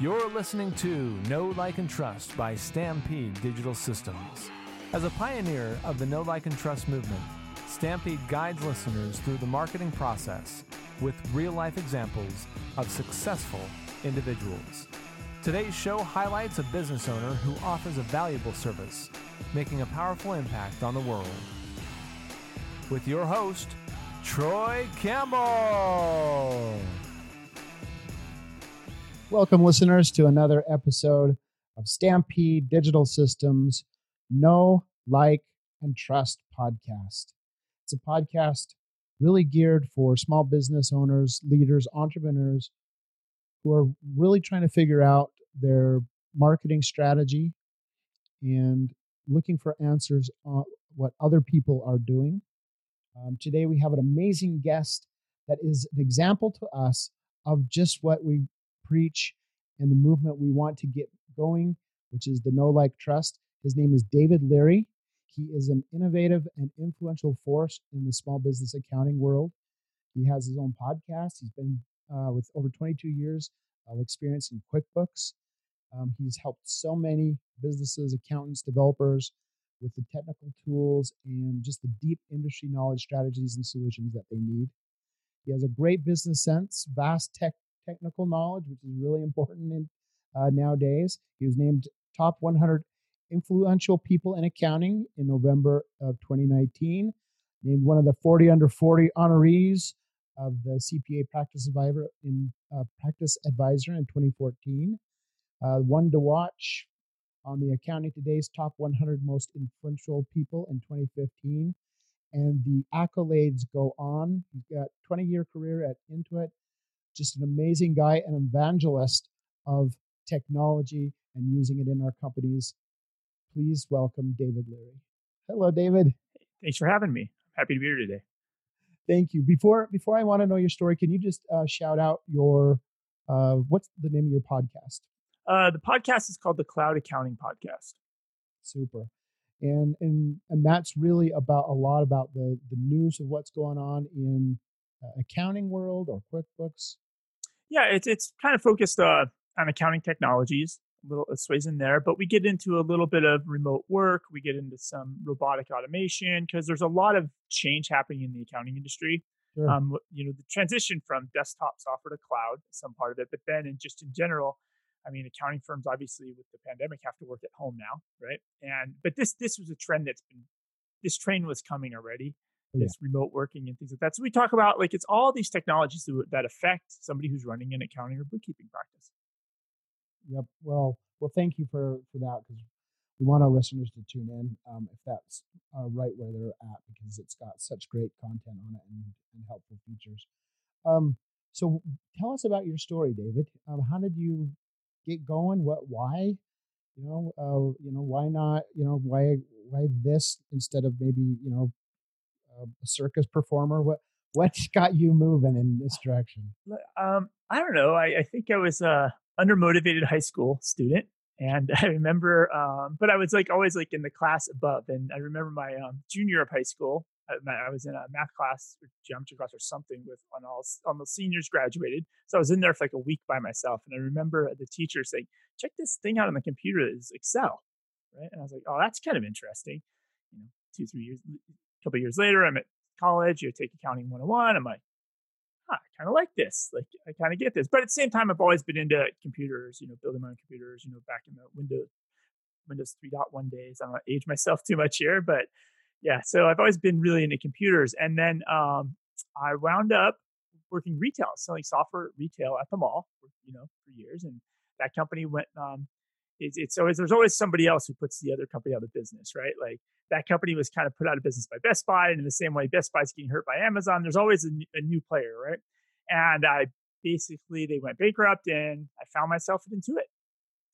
You're listening to Know, Like, and Trust by Stampede Digital Systems. As a pioneer of the Know, Like, and Trust movement, Stampede guides listeners through the marketing process with real life examples of successful individuals. Today's show highlights a business owner who offers a valuable service, making a powerful impact on the world. With your host, Troy Campbell. Welcome, listeners, to another episode of Stampede Digital Systems Know, Like, and Trust podcast. It's a podcast really geared for small business owners, leaders, entrepreneurs who are really trying to figure out their marketing strategy and looking for answers on what other people are doing. Um, today, we have an amazing guest that is an example to us of just what we preach and the movement we want to get going, which is the Know Like Trust. His name is David Leary. He is an innovative and influential force in the small business accounting world. He has his own podcast. He's been uh, with over 22 years of experience in QuickBooks. Um, he's helped so many businesses, accountants, developers with the technical tools and just the deep industry knowledge, strategies, and solutions that they need. He has a great business sense, vast tech technical knowledge, which is really important in, uh, nowadays. He was named top 100 influential people in accounting in November of 2019. Named one of the 40 under 40 honorees of the CPA Practice Advisor in uh, Practice Advisor in 2014. Uh, one to watch on the Accounting Today's top 100 most influential people in 2015. And the accolades go on. He's got 20 year career at Intuit, just an amazing guy, an evangelist of technology and using it in our companies. Please welcome David Leary. Hello, David. Thanks for having me. Happy to be here today. Thank you. Before before I want to know your story, can you just uh, shout out your uh, what's the name of your podcast? Uh, the podcast is called the Cloud Accounting Podcast. Super, and and and that's really about a lot about the the news of what's going on in uh, accounting world or QuickBooks. Yeah, it's it's kind of focused uh, on accounting technologies. A little it sways in there, but we get into a little bit of remote work. We get into some robotic automation because there's a lot of change happening in the accounting industry. Sure. Um, you know, the transition from desktop software to cloud, some part of it, but then in just in general, I mean, accounting firms obviously with the pandemic have to work at home now, right? And but this this was a trend that's been this train was coming already. Yeah. This remote working and things like that. So we talk about like it's all these technologies that, that affect somebody who's running an accounting or bookkeeping practice. Yep. Well, well, thank you for for that because we want our listeners to tune in um, if that's uh, right where they're at because it's got such great content on it and, and helpful features. Um, so tell us about your story, David. Um, how did you get going? What? Why? You know, uh, you know, why not? You know, why why this instead of maybe you know a circus performer? What what got you moving in this direction? Um, I don't know. I, I think I was a undermotivated high school student, and I remember, um, but I was like always like in the class above. And I remember my um, junior of high school, I, I was in a math class or geometry class or something with on all on the seniors graduated. So I was in there for like a week by myself, and I remember the teacher saying, "Check this thing out on the computer. It's Excel." Right, and I was like, "Oh, that's kind of interesting." You know, two three years couple years later, I'm at college. You take accounting 101. I'm like, huh, I kind of like this. Like, I kind of get this. But at the same time, I've always been into computers. You know, building my own computers. You know, back in the Windows Windows 3.1 days. I don't age myself too much here, but yeah. So I've always been really into computers. And then um, I wound up working retail, selling software retail at the mall. For, you know, for years, and that company went. Um, it's, it's always there's always somebody else who puts the other company out of business, right? Like that company was kind of put out of business by Best Buy, and in the same way Best Buy's getting hurt by Amazon, there's always a, a new player, right? And I basically they went bankrupt, and I found myself at Intuit,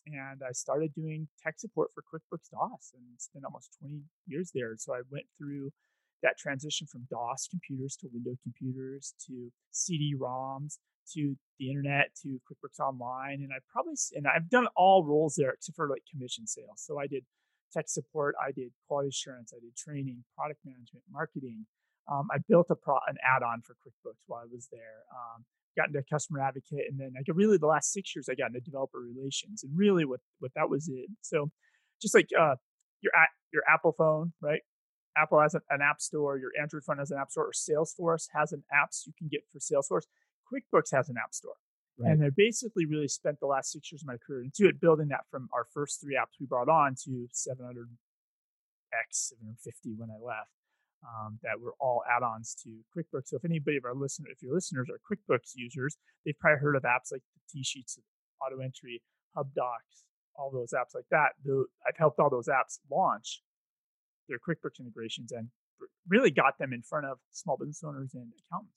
and I started doing tech support for QuickBooks DOS, and spent almost 20 years there. So I went through that transition from DOS computers to Windows computers to CD-ROMs to the internet to QuickBooks Online, and I probably and I've done all roles there except for like commission sales. So I did tech support, I did quality assurance, I did training, product management, marketing, Um, I built a pro- an add-on for QuickBooks while I was there. Um, got into customer advocate, and then got really the last six years I got into developer relations, and really what what that was it. So, just like uh, your your Apple phone, right? Apple has an app store, your Android phone has an app store, or Salesforce has an apps you can get for Salesforce. QuickBooks has an app store. Right. And I basically really spent the last six years of my career Intuit, building that from our first three apps we brought on to 700x, 750 when I left. Um, that were all add-ons to QuickBooks. So if anybody of our listeners, if your listeners are QuickBooks users, they've probably heard of apps like the TSheets, Auto Entry, HubDocs, all those apps like that. I've helped all those apps launch their QuickBooks integrations and really got them in front of small business owners and accountants,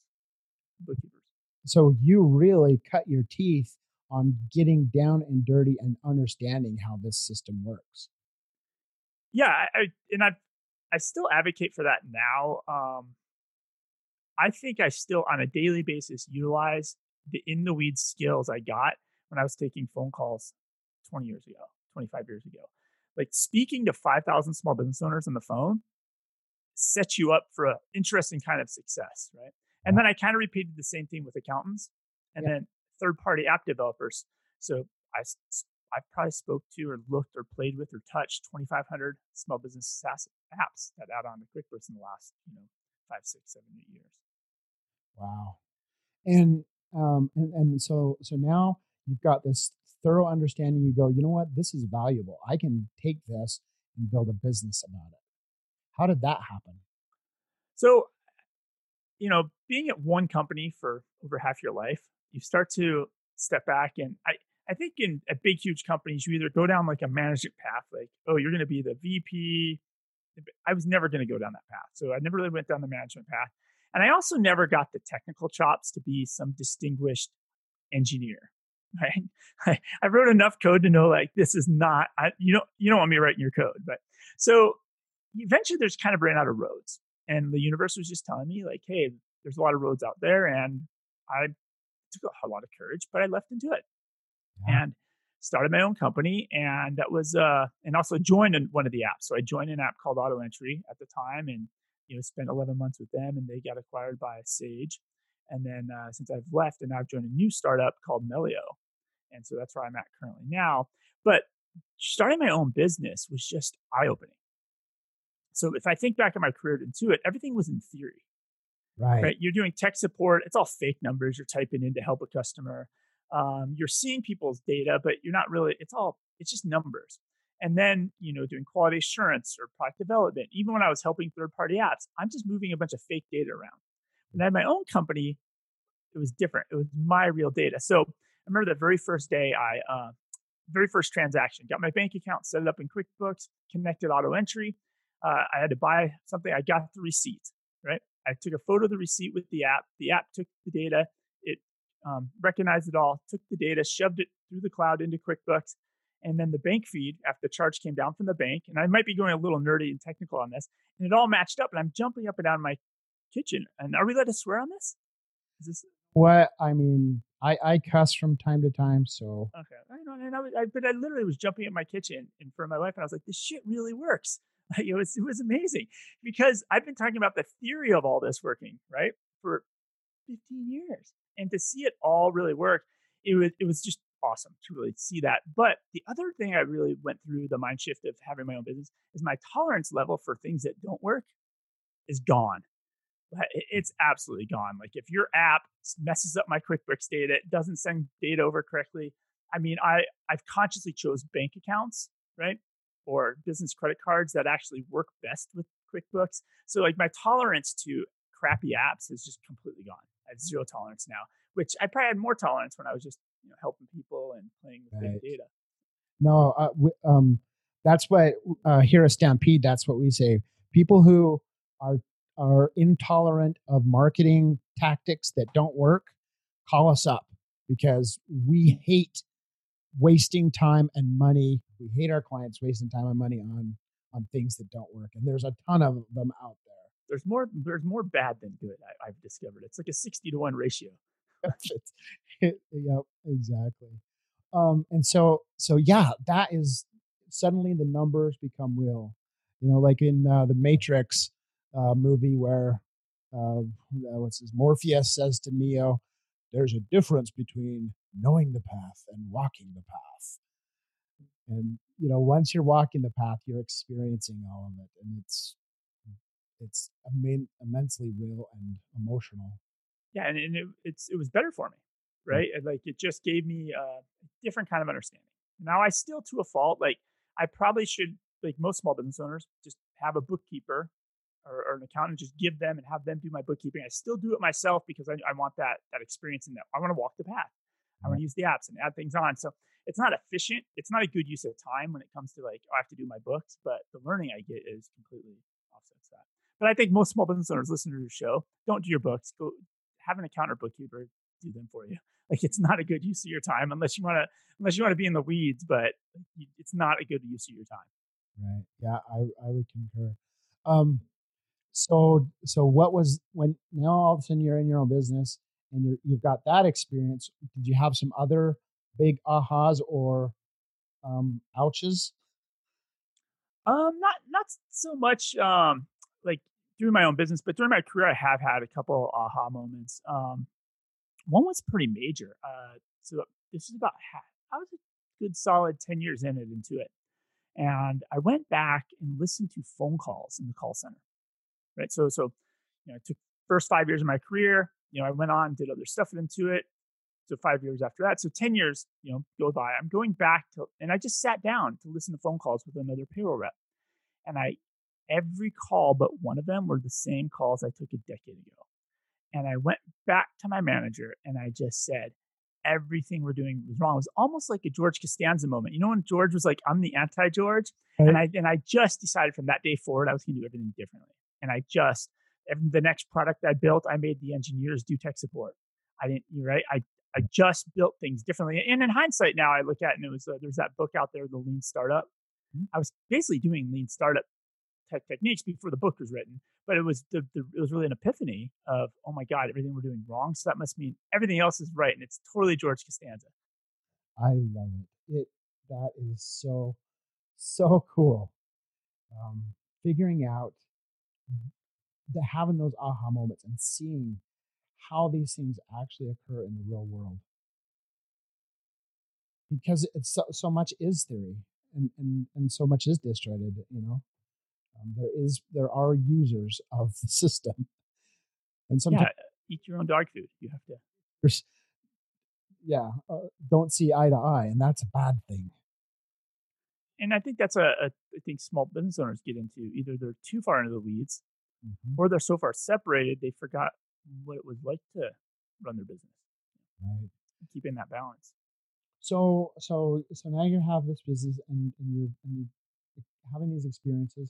bookkeepers. So you really cut your teeth on getting down and dirty and understanding how this system works. Yeah, I, and I I still advocate for that now. Um, I think I still on a daily basis utilize the in the weeds skills I got when I was taking phone calls 20 years ago, 25 years ago. Like speaking to 5,000 small business owners on the phone sets you up for an interesting kind of success, right? And then I kind of repeated the same thing with accountants and yeah. then third party app developers. So I, I probably spoke to or looked or played with or touched 2,500 small business SaaS apps that add on to QuickBooks in the last, you know, five, six, seven, eight years. Wow. And, um, and, and so, so now you've got this thorough understanding. You go, you know what? This is valuable. I can take this and build a business about it. How did that happen? So you know, being at one company for over half your life, you start to step back. And I, I think in at big, huge companies, you either go down like a management path, like, oh, you're going to be the VP. I was never going to go down that path. So I never really went down the management path. And I also never got the technical chops to be some distinguished engineer. Right. I, I wrote enough code to know like this is not I, you don't you don't want me writing your code. But so eventually there's kind of ran out of roads. And the universe was just telling me, like, hey, there's a lot of roads out there. And I took a lot of courage, but I left Intuit yeah. and started my own company. And that was, uh, and also joined in one of the apps. So I joined an app called AutoEntry at the time and, you know, spent 11 months with them and they got acquired by Sage. And then uh, since I've left and I've joined a new startup called Melio. And so that's where I'm at currently now. But starting my own business was just eye opening. So if I think back on my career at Intuit, everything was in theory. Right. right. You're doing tech support. It's all fake numbers you're typing in to help a customer. Um, you're seeing people's data, but you're not really, it's all, it's just numbers. And then, you know, doing quality assurance or product development. Even when I was helping third party apps, I'm just moving a bunch of fake data around. When I had my own company, it was different. It was my real data. So I remember the very first day I, uh, very first transaction, got my bank account, set it up in QuickBooks, connected AutoEntry uh, I had to buy something. I got the receipt, right? I took a photo of the receipt with the app. The app took the data, it um, recognized it all, took the data, shoved it through the cloud into QuickBooks. And then the bank feed, after the charge came down from the bank, and I might be going a little nerdy and technical on this, and it all matched up. And I'm jumping up and down my kitchen. And are we allowed to swear on this? Is this what I mean? I, I cuss from time to time, so okay. I know, and I, I, but I literally was jumping in my kitchen in front of my wife, and I was like, "This shit really works." it was it was amazing because I've been talking about the theory of all this working right for 15 years, and to see it all really work, it was it was just awesome to really see that. But the other thing I really went through the mind shift of having my own business is my tolerance level for things that don't work is gone. It's absolutely gone. Like if your app messes up my QuickBooks data, it doesn't send data over correctly. I mean, I I've consciously chose bank accounts, right? Or business credit cards that actually work best with QuickBooks. So like my tolerance to crappy apps is just completely gone. I have zero tolerance now, which I probably had more tolerance when I was just you know, helping people and playing with right. big data. No, uh, um, that's what uh, here at Stampede. That's what we say. People who are are intolerant of marketing tactics that don't work, call us up because we hate wasting time and money. We hate our clients wasting time and money on on things that don't work, and there's a ton of them out there. There's more. There's more bad than good. I, have discovered it's like a sixty to one ratio. yep, exactly. Um, and so, so yeah, that is suddenly the numbers become real. You know, like in uh, the Matrix uh, movie where uh, what's his Morpheus says to Neo, "There's a difference between knowing the path and walking the path." And you know, once you're walking the path, you're experiencing all of it, and it's it's immensely real and emotional. Yeah, and, and it, it's it was better for me, right? Like it just gave me a different kind of understanding. Now I still, to a fault, like I probably should, like most small business owners, just have a bookkeeper or, or, an accountant, just give them and have them do my bookkeeping. I still do it myself because I, I want that that experience in that. I want to walk the path. I want to use the apps and add things on. So it's not efficient. It's not a good use of time when it comes to like, oh, I have to do my books, but the learning I get is completely offsets that. But I think most small business owners listen to your show. Don't do your books. Go have an accountant or bookkeeper do them for you. Like it's not a good use of your time unless you want to unless you want to be in the weeds, but it's not a good use of your time. Right. Yeah, I I would concur. Um, so so what was when now all of a sudden you're in your own business and you you've got that experience. Did you have some other big ahas or um, ouches? Um, not not so much. Um, like doing my own business, but during my career, I have had a couple aha moments. Um, one was pretty major. Uh, so this is about. I was a good solid ten years in it Intuit, and I went back and listened to phone calls in the call center. Right. So so you know, I took first five years of my career. You know, I went on did other stuff Intuit. So five years after that, so ten years, you know, go by. I'm going back to, and I just sat down to listen to phone calls with another payroll rep, and I every call but one of them were the same calls I took a decade ago. And I went back to my manager and I just said, everything we're doing was wrong. It was almost like a George Costanza moment. You know, when George was like, I'm the anti George. Right. And I and I just decided from that day forward I was gonna do everything differently. And I just the next product I built, I made the engineers do tech support. I didn't, you're right. I I just built things differently. And in hindsight, now I look at it and it was uh, there's that book out there, The Lean Startup. Mm-hmm. I was basically doing lean startup tech techniques before the book was written. But it was the, the, it was really an epiphany of oh my god, everything we're doing wrong. So that must mean everything else is right, and it's totally George Costanza. I love it. It that is so so cool. Um, figuring out the having those aha moments and seeing how these things actually occur in the real world because it's so, so much is theory and, and and so much is disjointed you know um, there is there are users of the system, and sometimes yeah, eat your own dog food. You have to. Yeah, uh, don't see eye to eye, and that's a bad thing. And I think that's a, a I think small business owners get into either they're too far into the weeds, mm-hmm. or they're so far separated they forgot what it was like to run their business. Right. Keeping that balance. So so so now you have this business and, and you're and you having these experiences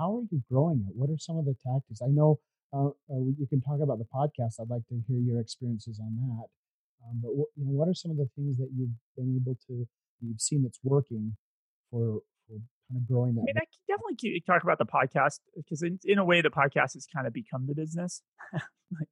how are you growing it? What are some of the tactics? I know uh, uh, you can talk about the podcast. I'd like to hear your experiences on that. Um, but you know, what are some of the things that you've been able to you've seen that's working for for kind of growing that? I mean, I can definitely talk about the podcast because in, in a way, the podcast has kind of become the business. like,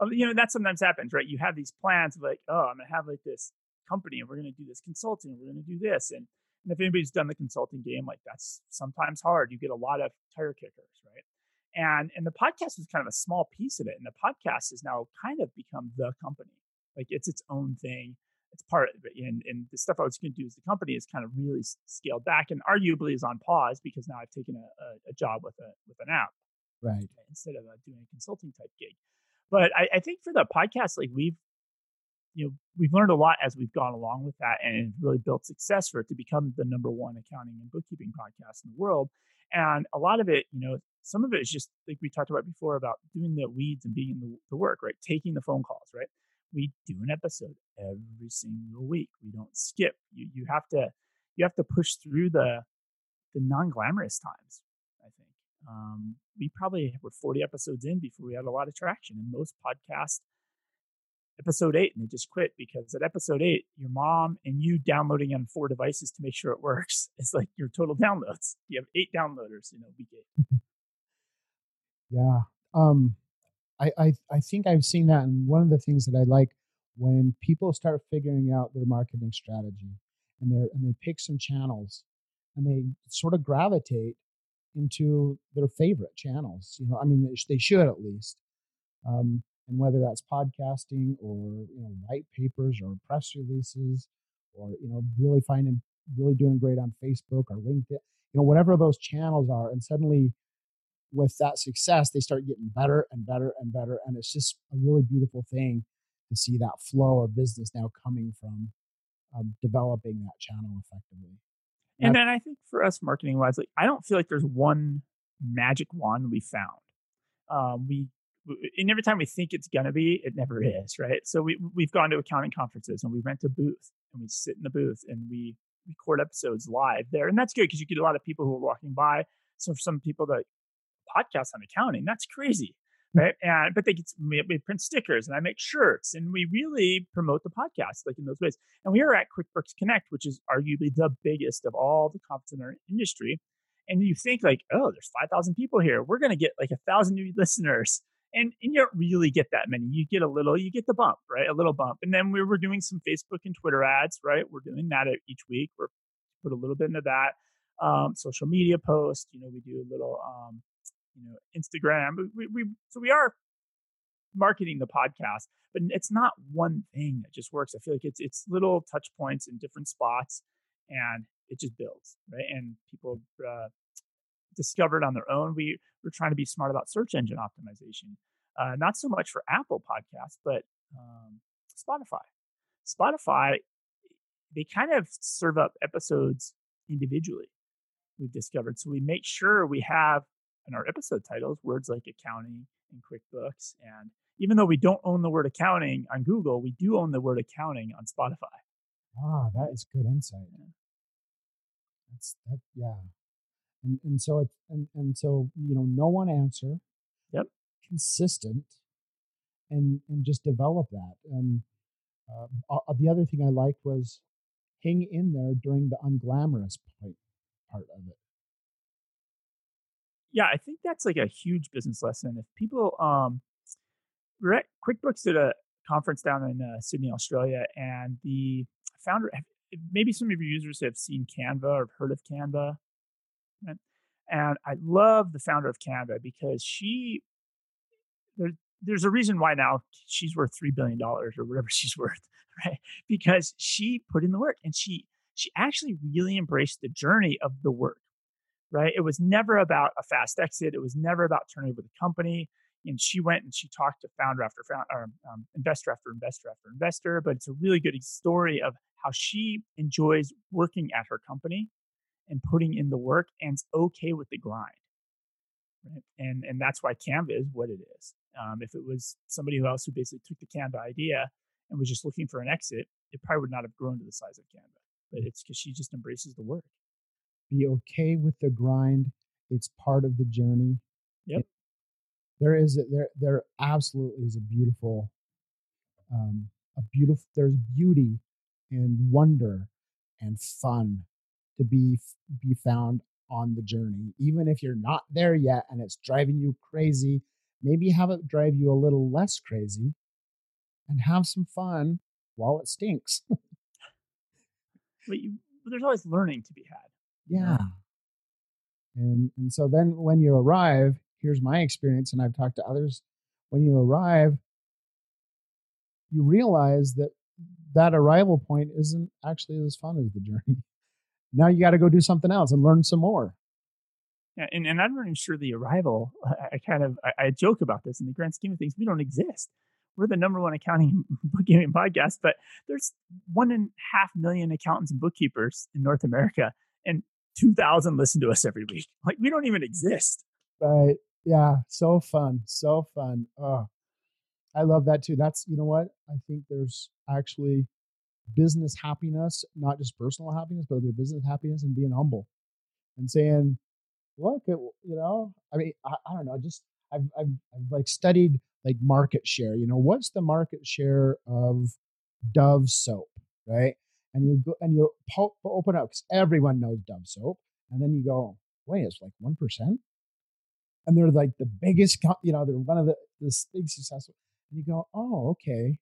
um, you know, that sometimes happens, right? You have these plans of like, oh, I'm gonna have like this company, and we're gonna do this consulting, and we're gonna do this, and and if anybody's done the consulting game, like that's sometimes hard. You get a lot of tire kickers, right? And and the podcast was kind of a small piece of it. And the podcast has now kind of become the company. Like it's its own thing. It's part of it. And, and the stuff I was going to do as the company is kind of really scaled back and arguably is on pause because now I've taken a, a, a job with a with an app, right? Instead of uh, doing a consulting type gig. But I, I think for the podcast, like we've you know we've learned a lot as we've gone along with that and really built success for it to become the number one accounting and bookkeeping podcast in the world and a lot of it you know some of it is just like we talked about before about doing the weeds and being in the, the work right taking the phone calls right we do an episode every single week we don't skip you you have to you have to push through the the non-glamorous times i think um, we probably were 40 episodes in before we had a lot of traction and most podcasts episode eight and they just quit because at episode eight, your mom and you downloading on four devices to make sure it works is like your total downloads. You have eight downloaders in a week eight. yeah. Um, I, I, I think I've seen that. And one of the things that I like when people start figuring out their marketing strategy and they and they pick some channels and they sort of gravitate into their favorite channels. You know, I mean, they, should at least Um, and whether that's podcasting or you know white papers or press releases or you know really finding really doing great on facebook or linkedin you know whatever those channels are and suddenly with that success they start getting better and better and better and it's just a really beautiful thing to see that flow of business now coming from um, developing that channel effectively and then i think for us marketing wise like i don't feel like there's one magic wand we found um, we and every time we think it's gonna be, it never is, right? So we we've gone to accounting conferences and we rent a booth and we sit in the booth and we record episodes live there, and that's good because you get a lot of people who are walking by. So for some people that podcast on accounting, that's crazy, hmm. right? And but they get we, we print stickers and I make shirts and we really promote the podcast like in those ways. And we are at QuickBooks Connect, which is arguably the biggest of all the conferences in our industry. And you think like, oh, there's five thousand people here. We're gonna get like a thousand new listeners and, and you don't really get that many. You get a little, you get the bump, right? A little bump. And then we were doing some Facebook and Twitter ads, right? We're doing that each week. We're put a little bit into that. Um, social media posts, you know, we do a little, um, you know, Instagram. We, we, so we are marketing the podcast, but it's not one thing that just works. I feel like it's, it's little touch points in different spots and it just builds, right? And people, uh, discovered on their own. We we're trying to be smart about search engine optimization. Uh, not so much for Apple Podcasts, but um, Spotify. Spotify, they kind of serve up episodes individually. We've discovered, so we make sure we have in our episode titles words like accounting and QuickBooks, and even though we don't own the word accounting on Google, we do own the word accounting on Spotify. Ah, that is good insight. That's that. Yeah, and and so it's and, and so you know no one answer yep consistent and and just develop that um uh, the other thing i liked was hang in there during the unglamorous point part of it yeah i think that's like a huge business lesson if people um quickbooks did a conference down in uh, sydney australia and the founder maybe some of your users have seen canva or heard of canva and I love the founder of Canva because she, there, there's a reason why now she's worth $3 billion or whatever she's worth, right? Because she put in the work and she, she actually really embraced the journey of the work, right? It was never about a fast exit. It was never about turning over the company. And she went and she talked to founder after founder, um, investor after investor after investor. But it's a really good story of how she enjoys working at her company and putting in the work and it's okay with the grind. Right? And and that's why Canva is what it is. Um, if it was somebody else who basically took the Canva idea and was just looking for an exit, it probably would not have grown to the size of Canva. But it's because she just embraces the work. Be okay with the grind. It's part of the journey. Yep. It, there is a, there there absolutely is a beautiful, um, a beautiful. There's beauty and wonder and fun to be be found on the journey even if you're not there yet and it's driving you crazy maybe have it drive you a little less crazy and have some fun while it stinks but you, there's always learning to be had yeah um, and and so then when you arrive here's my experience and i've talked to others when you arrive you realize that that arrival point isn't actually as fun as the journey now you got to go do something else and learn some more. Yeah, and, and I'm not even sure the arrival. I, I kind of I, I, joke about this in the grand scheme of things. We don't exist. We're the number one accounting bookkeeping podcast, but there's one and a half million accountants and bookkeepers in North America, and two thousand listen to us every week. Like we don't even exist. Right? Yeah. So fun. So fun. Oh, I love that too. That's you know what I think. There's actually business happiness, not just personal happiness, but their business happiness and being humble and saying, look, it, you know, I mean, I, I don't know, just I've, I've, I've like studied like market share, you know, what's the market share of Dove soap, right? And you go and you open up because everyone knows Dove soap. And then you go, wait, it's like 1%. And they're like the biggest, you know, they're one of the this big successful. And you go, oh, okay.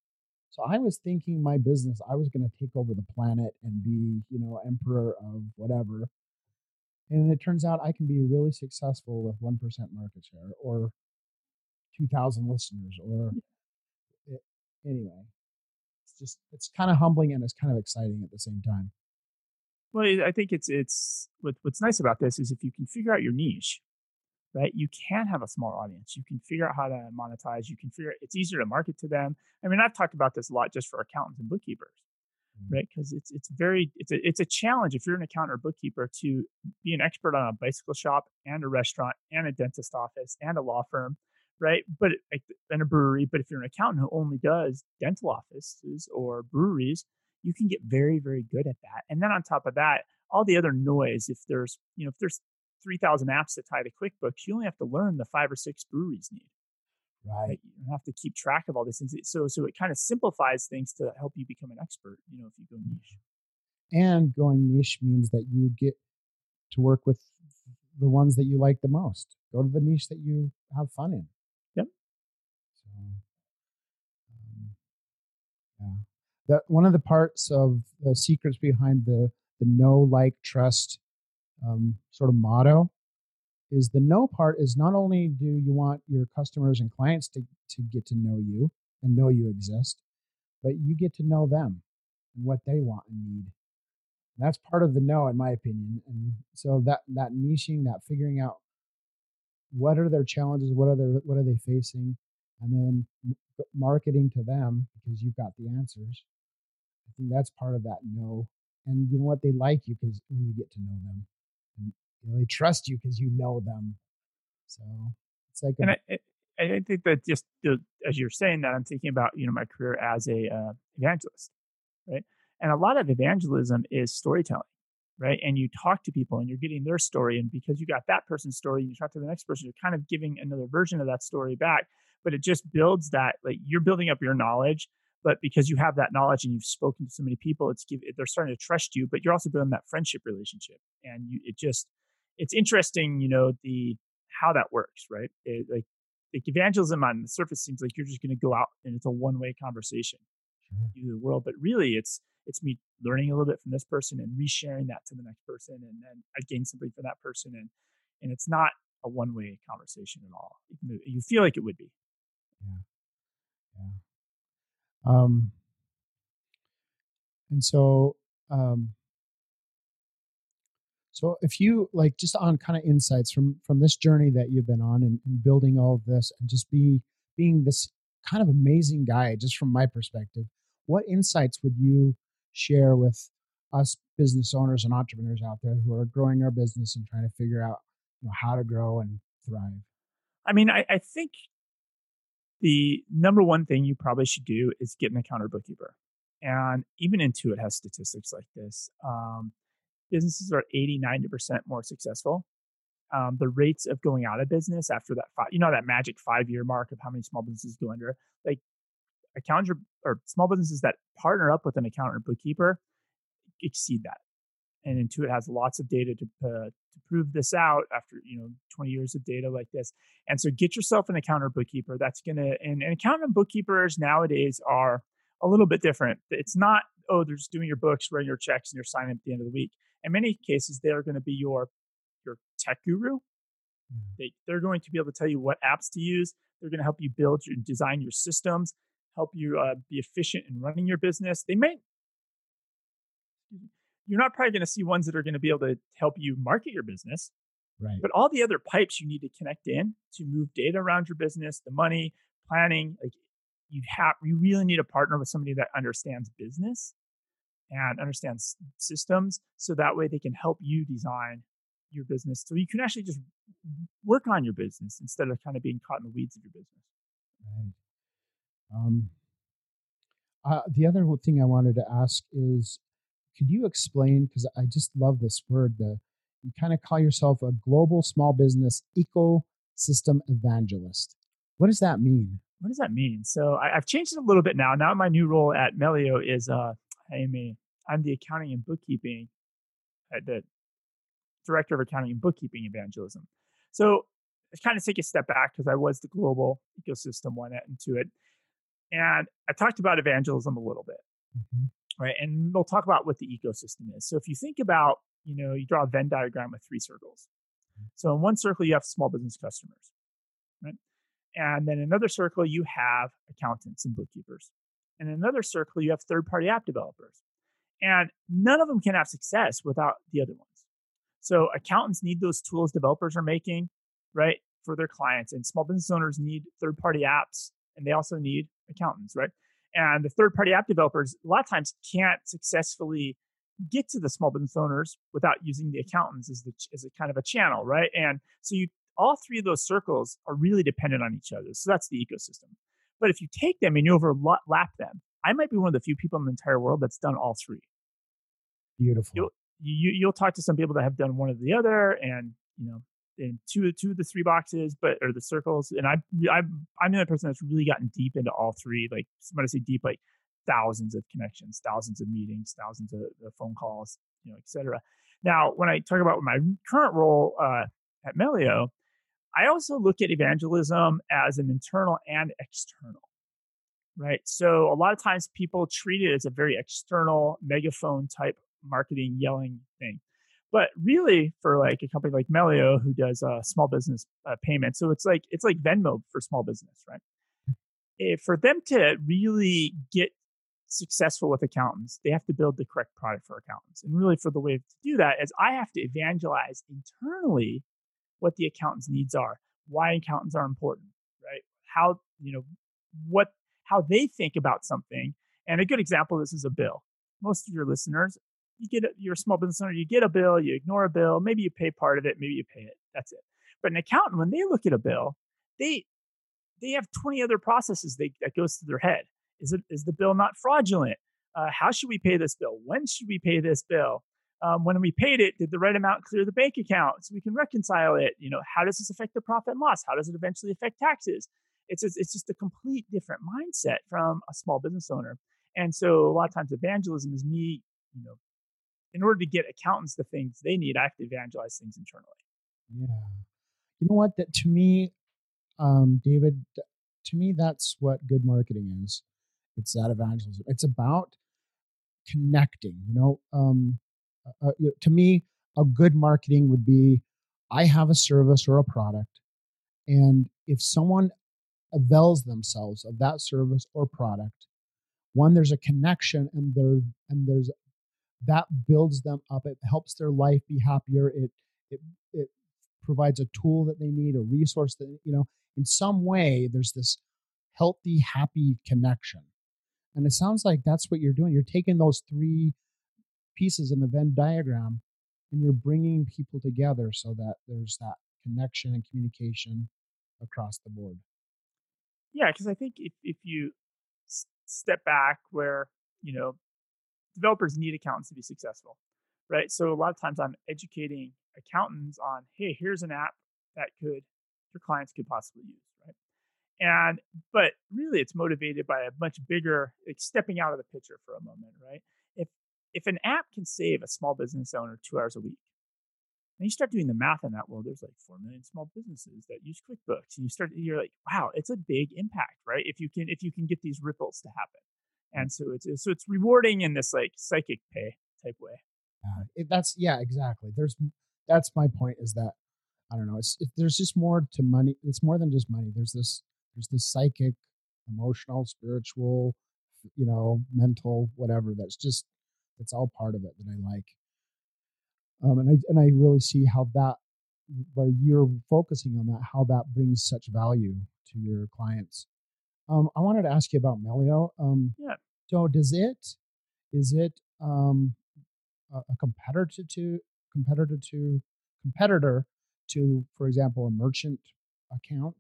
So I was thinking my business, I was going to take over the planet and be, you know, emperor of whatever. And it turns out I can be really successful with 1% market share or 2,000 listeners or it, anyway. Just, it's kind of humbling and it's kind of exciting at the same time. Well, I think it's, it's, what, what's nice about this is if you can figure out your niche, right? You can have a small audience. You can figure out how to monetize. You can figure it's easier to market to them. I mean, I've talked about this a lot just for accountants and bookkeepers, mm-hmm. right? Because it's it's very it's a it's a challenge if you're an accountant or bookkeeper to be an expert on a bicycle shop and a restaurant and a dentist office and a law firm, right? But in a brewery. But if you're an accountant who only does dental offices or breweries, you can get very very good at that. And then on top of that, all the other noise. If there's you know if there's 3,000 apps that tie to QuickBooks, you only have to learn the five or six breweries need. Right. You don't have to keep track of all these things. So, so it kind of simplifies things to help you become an expert. You know, if you go niche. And going niche means that you get to work with the ones that you like the most. Go to the niche that you have fun in. Yep. So, um, yeah. That one of the parts of the secrets behind the the know, like, trust um, sort of motto is the know part is not only do you want your customers and clients to, to get to know you and know you exist, but you get to know them and what they want and need. And that's part of the know, in my opinion. And so that that niching, that figuring out what are their challenges, what are their what are they facing, and then marketing to them because you've got the answers. I think that's part of that know. And you know what? They like you because when you get to know them. And, you know, they trust you because you know them. So it's like, and I, I think that just as you're saying that, I'm thinking about you know my career as a uh, evangelist, right? And a lot of evangelism is storytelling, right? And you talk to people and you're getting their story, and because you got that person's story, and you talk to the next person, you're kind of giving another version of that story back. But it just builds that like you're building up your knowledge but because you have that knowledge and you've spoken to so many people it's give, they're starting to trust you but you're also building that friendship relationship. And you it just it's interesting you know the how that works right? It, like like evangelism on the surface seems like you're just going to go out and it's a one-way conversation sure. the world but really it's it's me learning a little bit from this person and resharing that to the next person and then i gain something from that person and and it's not a one-way conversation at all you feel like it would be yeah yeah um, and so, um, so if you like just on kind of insights from from this journey that you've been on and, and building all of this and just be being this kind of amazing guy, just from my perspective, what insights would you share with us business owners and entrepreneurs out there who are growing our business and trying to figure out you know how to grow and thrive? I mean, I, I think the number one thing you probably should do is get an accountant or bookkeeper. And even Intuit has statistics like this. Um, businesses are 80, 90% more successful. Um, the rates of going out of business after that five, you know, that magic five year mark of how many small businesses go under, like accountants or, or small businesses that partner up with an accountant or bookkeeper exceed that and Intuit has lots of data to, uh, to prove this out after you know 20 years of data like this. And so get yourself an accountant bookkeeper. That's gonna and, and accountant bookkeepers nowadays are a little bit different. It's not oh they're just doing your books, writing your checks, and you're signing at the end of the week. In many cases, they are going to be your your tech guru. Hmm. They, they're going to be able to tell you what apps to use. They're going to help you build your design your systems, help you uh, be efficient in running your business. They may you're not probably going to see ones that are going to be able to help you market your business. Right. But all the other pipes you need to connect in to move data around your business, the money, planning, like you have you really need to partner with somebody that understands business and understands systems so that way they can help you design your business so you can actually just work on your business instead of kind of being caught in the weeds of your business. Right. Um, uh, the other thing I wanted to ask is could you explain? Because I just love this word. The you kind of call yourself a global small business ecosystem evangelist. What does that mean? What does that mean? So I, have changed it a little bit now. Now my new role at Melio is uh, I am a I'm the accounting and bookkeeping, uh, the director of accounting and bookkeeping evangelism. So I kind of take a step back because I was the global ecosystem one Intuit, and I talked about evangelism a little bit. Mm-hmm right? And we'll talk about what the ecosystem is. So if you think about, you know, you draw a Venn diagram with three circles. Mm-hmm. So in one circle, you have small business customers, right? And then another circle, you have accountants and bookkeepers. And another circle, you have third party app developers. And none of them can have success without the other ones. So accountants need those tools developers are making, right, for their clients. And small business owners need third party apps and they also need accountants, right? And the third party app developers a lot of times can't successfully get to the small business owners without using the accountants as the as a kind of a channel, right? And so you all three of those circles are really dependent on each other. So that's the ecosystem. But if you take them and you overlap them, I might be one of the few people in the entire world that's done all three. Beautiful. You'll, you, you'll talk to some people that have done one or the other, and you know, in two two of the three boxes, but or the circles. And I, I I'm the person that's really gotten deep into all three. Like when I say deep, like thousands of connections, thousands of meetings, thousands of, of phone calls, you know, etc. Now, when I talk about my current role uh, at Melio, I also look at evangelism as an internal and external, right? So a lot of times people treat it as a very external megaphone type marketing yelling thing. But really, for like a company like Melio who does uh, small business uh, payments, so it's like it's like Venmo for small business, right? If for them to really get successful with accountants, they have to build the correct product for accountants. And really, for the way to do that is I have to evangelize internally what the accountant's needs are, why accountants are important, right? How, you know, what, how they think about something. And a good example of this is a bill. Most of your listeners, you get a, you're a small business owner, you get a bill, you ignore a bill, maybe you pay part of it, maybe you pay it. That's it. But an accountant, when they look at a bill, they they have 20 other processes they, that goes through their head. Is it is the bill not fraudulent? Uh, how should we pay this bill? When should we pay this bill? Um, when we paid it, did the right amount clear the bank account so we can reconcile it? You know, how does this affect the profit and loss? How does it eventually affect taxes? It's just, it's just a complete different mindset from a small business owner. And so a lot of times evangelism is me, you know, in order to get accountants the things they need, I have to evangelize things internally. Yeah. You know what? That to me, um, David, to me, that's what good marketing is. It's that evangelism. It's about connecting. You know, um, uh, uh, you know, to me, a good marketing would be I have a service or a product, and if someone avails themselves of that service or product, one there's a connection, and there and there's that builds them up. It helps their life be happier. It it it provides a tool that they need, a resource that you know. In some way, there's this healthy, happy connection, and it sounds like that's what you're doing. You're taking those three pieces in the Venn diagram and you're bringing people together so that there's that connection and communication across the board. Yeah, because I think if, if you step back where, you know, developers need accountants to be successful, right? So a lot of times I'm educating accountants on, hey, here's an app that could your clients could possibly use, right? And but really it's motivated by a much bigger like stepping out of the picture for a moment, right? If if an app can save a small business owner two hours a week, and you start doing the math on that, well, there's like four million small businesses that use QuickBooks, and you start you're like, wow, it's a big impact, right? If you can if you can get these ripples to happen, and so it's so it's rewarding in this like psychic pay type way. Uh, it, that's yeah, exactly. There's that's my point is that I don't know. It's it, there's just more to money. It's more than just money. There's this there's this psychic, emotional, spiritual, you know, mental, whatever. That's just it's all part of it that I like. Um, and I and I really see how that where you're focusing on that, how that brings such value to your clients. Um, I wanted to ask you about Melio. Um, yeah. So does it is it um, a, a competitor to competitor to competitor to, for example, a merchant account?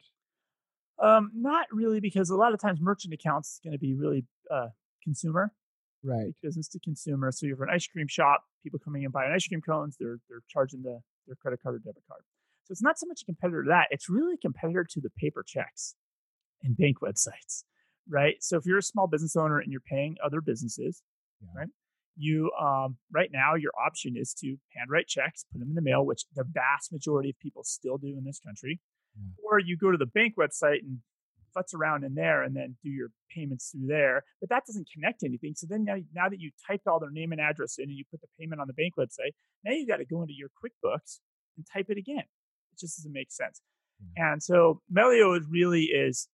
Um, not really, because a lot of times merchant accounts is going to be really uh, consumer right. business to consumer. So you have an ice cream shop people coming in buying ice cream cones they're they're charging the their credit card or debit card. So it's not so much a competitor to that it's really a competitor to the paper checks and bank websites right so if you're a small business owner and you're paying other businesses yeah. right you um, right now your option is to handwrite checks put them in the mail which the vast majority of people still do in this country yeah. or you go to the bank website and futz around in there and then do your payments through there. But that doesn't connect to anything. So then now, now that you typed all their name and address in and you put the payment on the bank website, now you got to go into your QuickBooks and type it again. It just doesn't make sense. And so Melio really is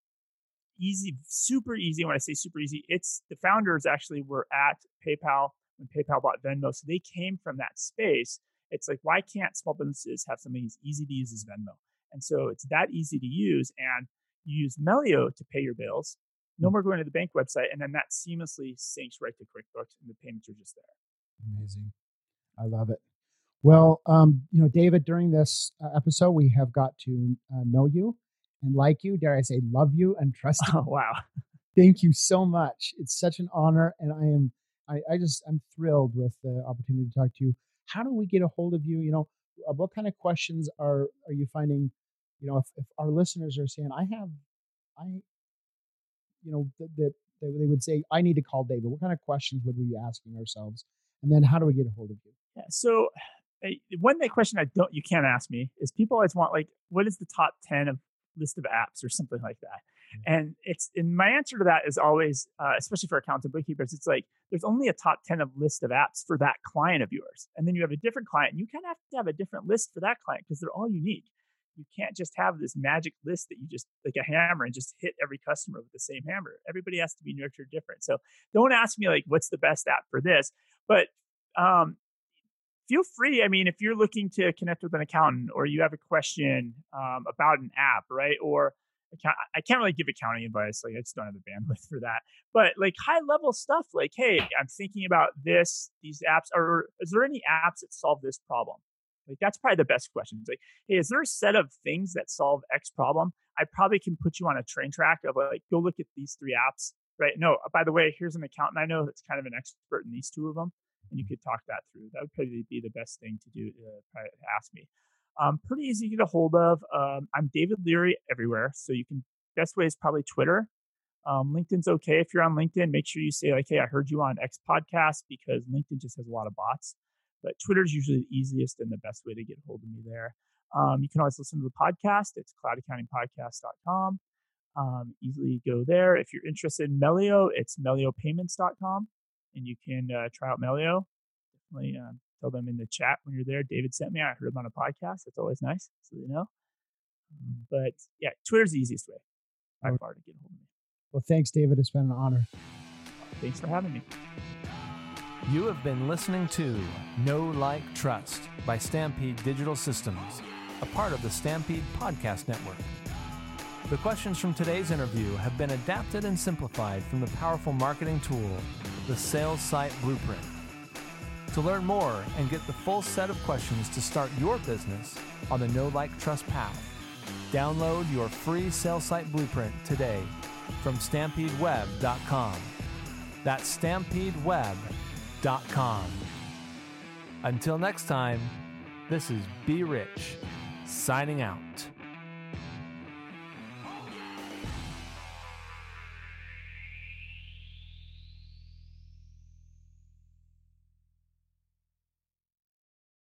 easy, super easy. When I say super easy, it's the founders actually were at PayPal when PayPal bought Venmo. So they came from that space. It's like, why can't small businesses have something as easy to use as Venmo? And so it's that easy to use. And you use Melio to pay your bills. No mm. more going to the bank website. And then that seamlessly syncs right to QuickBooks and the payments are just there. Amazing. I love it. Well, um, you know, David, during this uh, episode, we have got to uh, know you and like you. Dare I say, love you and trust you. Oh, wow. Thank you so much. It's such an honor. And I am, I, I just, I'm thrilled with the opportunity to talk to you. How do we get a hold of you? You know, uh, what kind of questions are, are you finding, you know, if, if our listeners are saying, I have, I, you know, that, that they would say, I need to call David. What kind of questions would we be asking ourselves? And then how do we get a hold of you? Yeah. So one question I don't you can't ask me is people always want like what is the top 10 of list of apps or something like that. Mm-hmm. And it's and my answer to that is always, uh, especially for accountants and bookkeepers, it's like there's only a top 10 of list of apps for that client of yours. And then you have a different client and you kind of have to have a different list for that client because they're all unique. You can't just have this magic list that you just like a hammer and just hit every customer with the same hammer. Everybody has to be nurtured different. So don't ask me like what's the best app for this. But um, feel free. I mean, if you're looking to connect with an accountant or you have a question um, about an app, right? Or I can't really give accounting advice. Like I just don't have the bandwidth for that. But like high level stuff, like, hey, I'm thinking about this. These apps or Is there any apps that solve this problem? Like that's probably the best question. It's like, hey, is there a set of things that solve X problem? I probably can put you on a train track of like, go look at these three apps. Right. No, by the way, here's an accountant I know that's kind of an expert in these two of them and you could talk that through. That would probably be the best thing to do to ask me. Um, pretty easy to get a hold of. Um, I'm David Leary everywhere, so you can. Best way is probably Twitter. Um, LinkedIn's okay if you're on LinkedIn. Make sure you say like, "Hey, I heard you on X podcast," because LinkedIn just has a lot of bots. But Twitter is usually the easiest and the best way to get a hold of me there. Um, you can always listen to the podcast. It's cloudaccountingpodcast.com. Um, easily go there. If you're interested in Melio, it's meliopayments.com and you can uh, try out Melio. Definitely uh, tell them in the chat when you're there. David sent me. I heard him on a podcast. That's always nice, so they know. Um, but yeah, Twitter's the easiest way by far to get hold of me. Well, thanks, David. It's been an honor. Thanks for having me. You have been listening to Know Like Trust by Stampede Digital Systems, a part of the Stampede Podcast Network. The questions from today's interview have been adapted and simplified from the powerful marketing tool, the Sales Site Blueprint. To learn more and get the full set of questions to start your business on the Know Like Trust path, download your free Sales Site Blueprint today from stampedeweb.com. That's stampedeweb.com. Until next time, this is Be Rich, signing out.